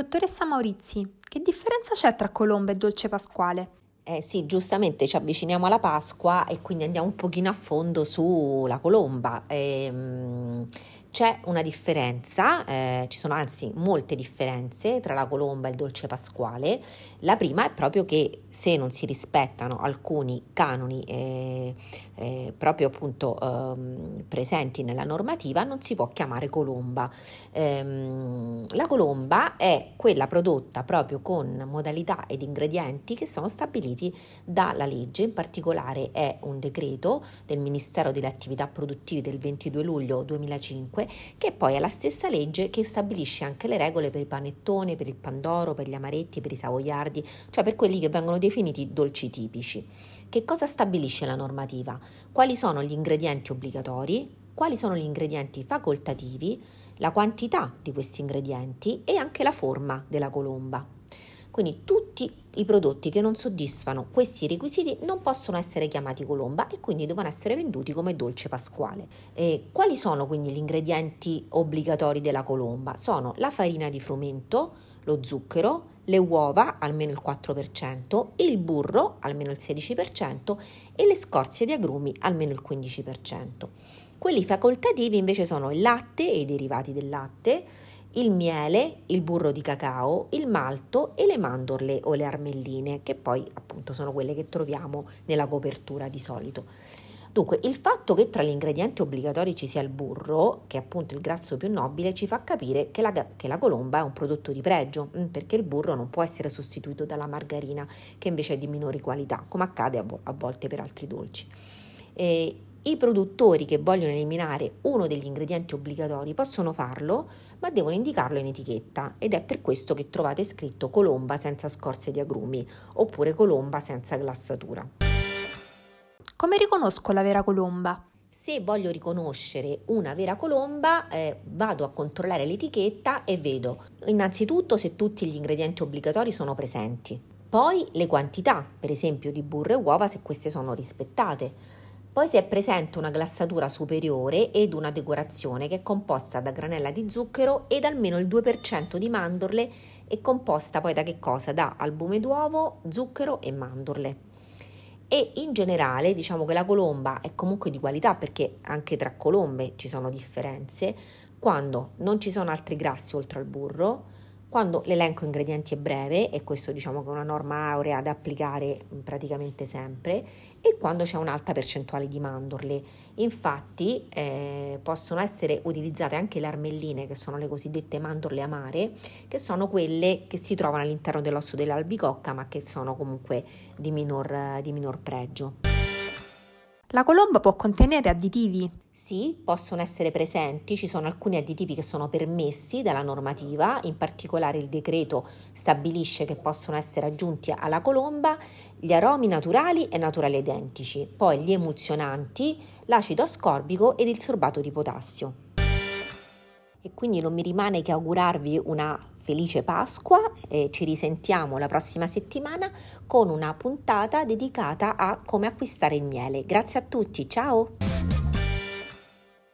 Dottoressa Maurizi, che differenza c'è tra colomba e dolce pasquale? Eh sì, giustamente ci avviciniamo alla Pasqua e quindi andiamo un pochino a fondo sulla colomba. Ehm, c'è una differenza, eh, ci sono anzi molte differenze tra la colomba e il dolce pasquale. La prima è proprio che se non si rispettano alcuni canoni eh, eh, proprio appunto ehm, presenti nella normativa non si può chiamare colomba. Ehm, la colomba è quella prodotta proprio con modalità ed ingredienti che sono stabiliti dalla legge, in particolare è un decreto del Ministero delle Attività Produttive del 22 luglio 2005 5, che poi è la stessa legge che stabilisce anche le regole per il panettone, per il pandoro, per gli amaretti, per i savoiardi, cioè per quelli che vengono definiti dolci tipici. Che cosa stabilisce la normativa? Quali sono gli ingredienti obbligatori? Quali sono gli ingredienti facoltativi? La quantità di questi ingredienti e anche la forma della colomba. Quindi tutti i prodotti che non soddisfano questi requisiti non possono essere chiamati colomba e quindi devono essere venduti come dolce pasquale. E quali sono quindi gli ingredienti obbligatori della colomba? Sono la farina di frumento, lo zucchero, le uova almeno il 4%, il burro almeno il 16% e le scorzie di agrumi almeno il 15%. Quelli facoltativi invece sono il latte e i derivati del latte, il miele, il burro di cacao, il malto e le mandorle o le armelline, che poi appunto sono quelle che troviamo nella copertura di solito. Dunque, il fatto che tra gli ingredienti obbligatori ci sia il burro, che è appunto il grasso più nobile, ci fa capire che la, che la colomba è un prodotto di pregio, mm, perché il burro non può essere sostituito dalla margarina, che invece è di minori qualità, come accade a, volte per altri dolci. E i produttori che vogliono eliminare uno degli ingredienti obbligatori possono farlo, ma devono indicarlo in etichetta ed è per questo che trovate scritto colomba senza scorze di agrumi oppure colomba senza glassatura. Come riconosco la vera colomba? Se voglio riconoscere una vera colomba, eh, vado a controllare l'etichetta e vedo innanzitutto se tutti gli ingredienti obbligatori sono presenti, poi le quantità, per esempio di burro e uova, se queste sono rispettate poi si è presente una glassatura superiore ed una decorazione che è composta da granella di zucchero ed almeno il 2% di mandorle e composta poi da che cosa? Da albume d'uovo, zucchero e mandorle. E in generale diciamo che la colomba è comunque di qualità perché anche tra colombe ci sono differenze quando non ci sono altri grassi oltre al burro, quando l'elenco ingredienti è breve, e questo diciamo che è una norma aurea da applicare praticamente sempre, e quando c'è un'alta percentuale di mandorle. Infatti eh, possono essere utilizzate anche le armelline, che sono le cosiddette mandorle amare, che sono quelle che si trovano all'interno dell'osso dell'albicocca, ma che sono comunque di minor, di minor pregio. La colomba può contenere additivi? Sì, possono essere presenti, ci sono alcuni additivi che sono permessi dalla normativa, in particolare il decreto stabilisce che possono essere aggiunti alla colomba gli aromi naturali e naturali identici, poi gli emulsionanti, l'acido ascorbico ed il sorbato di potassio. E quindi non mi rimane che augurarvi una felice Pasqua e ci risentiamo la prossima settimana con una puntata dedicata a come acquistare il miele. Grazie a tutti, ciao!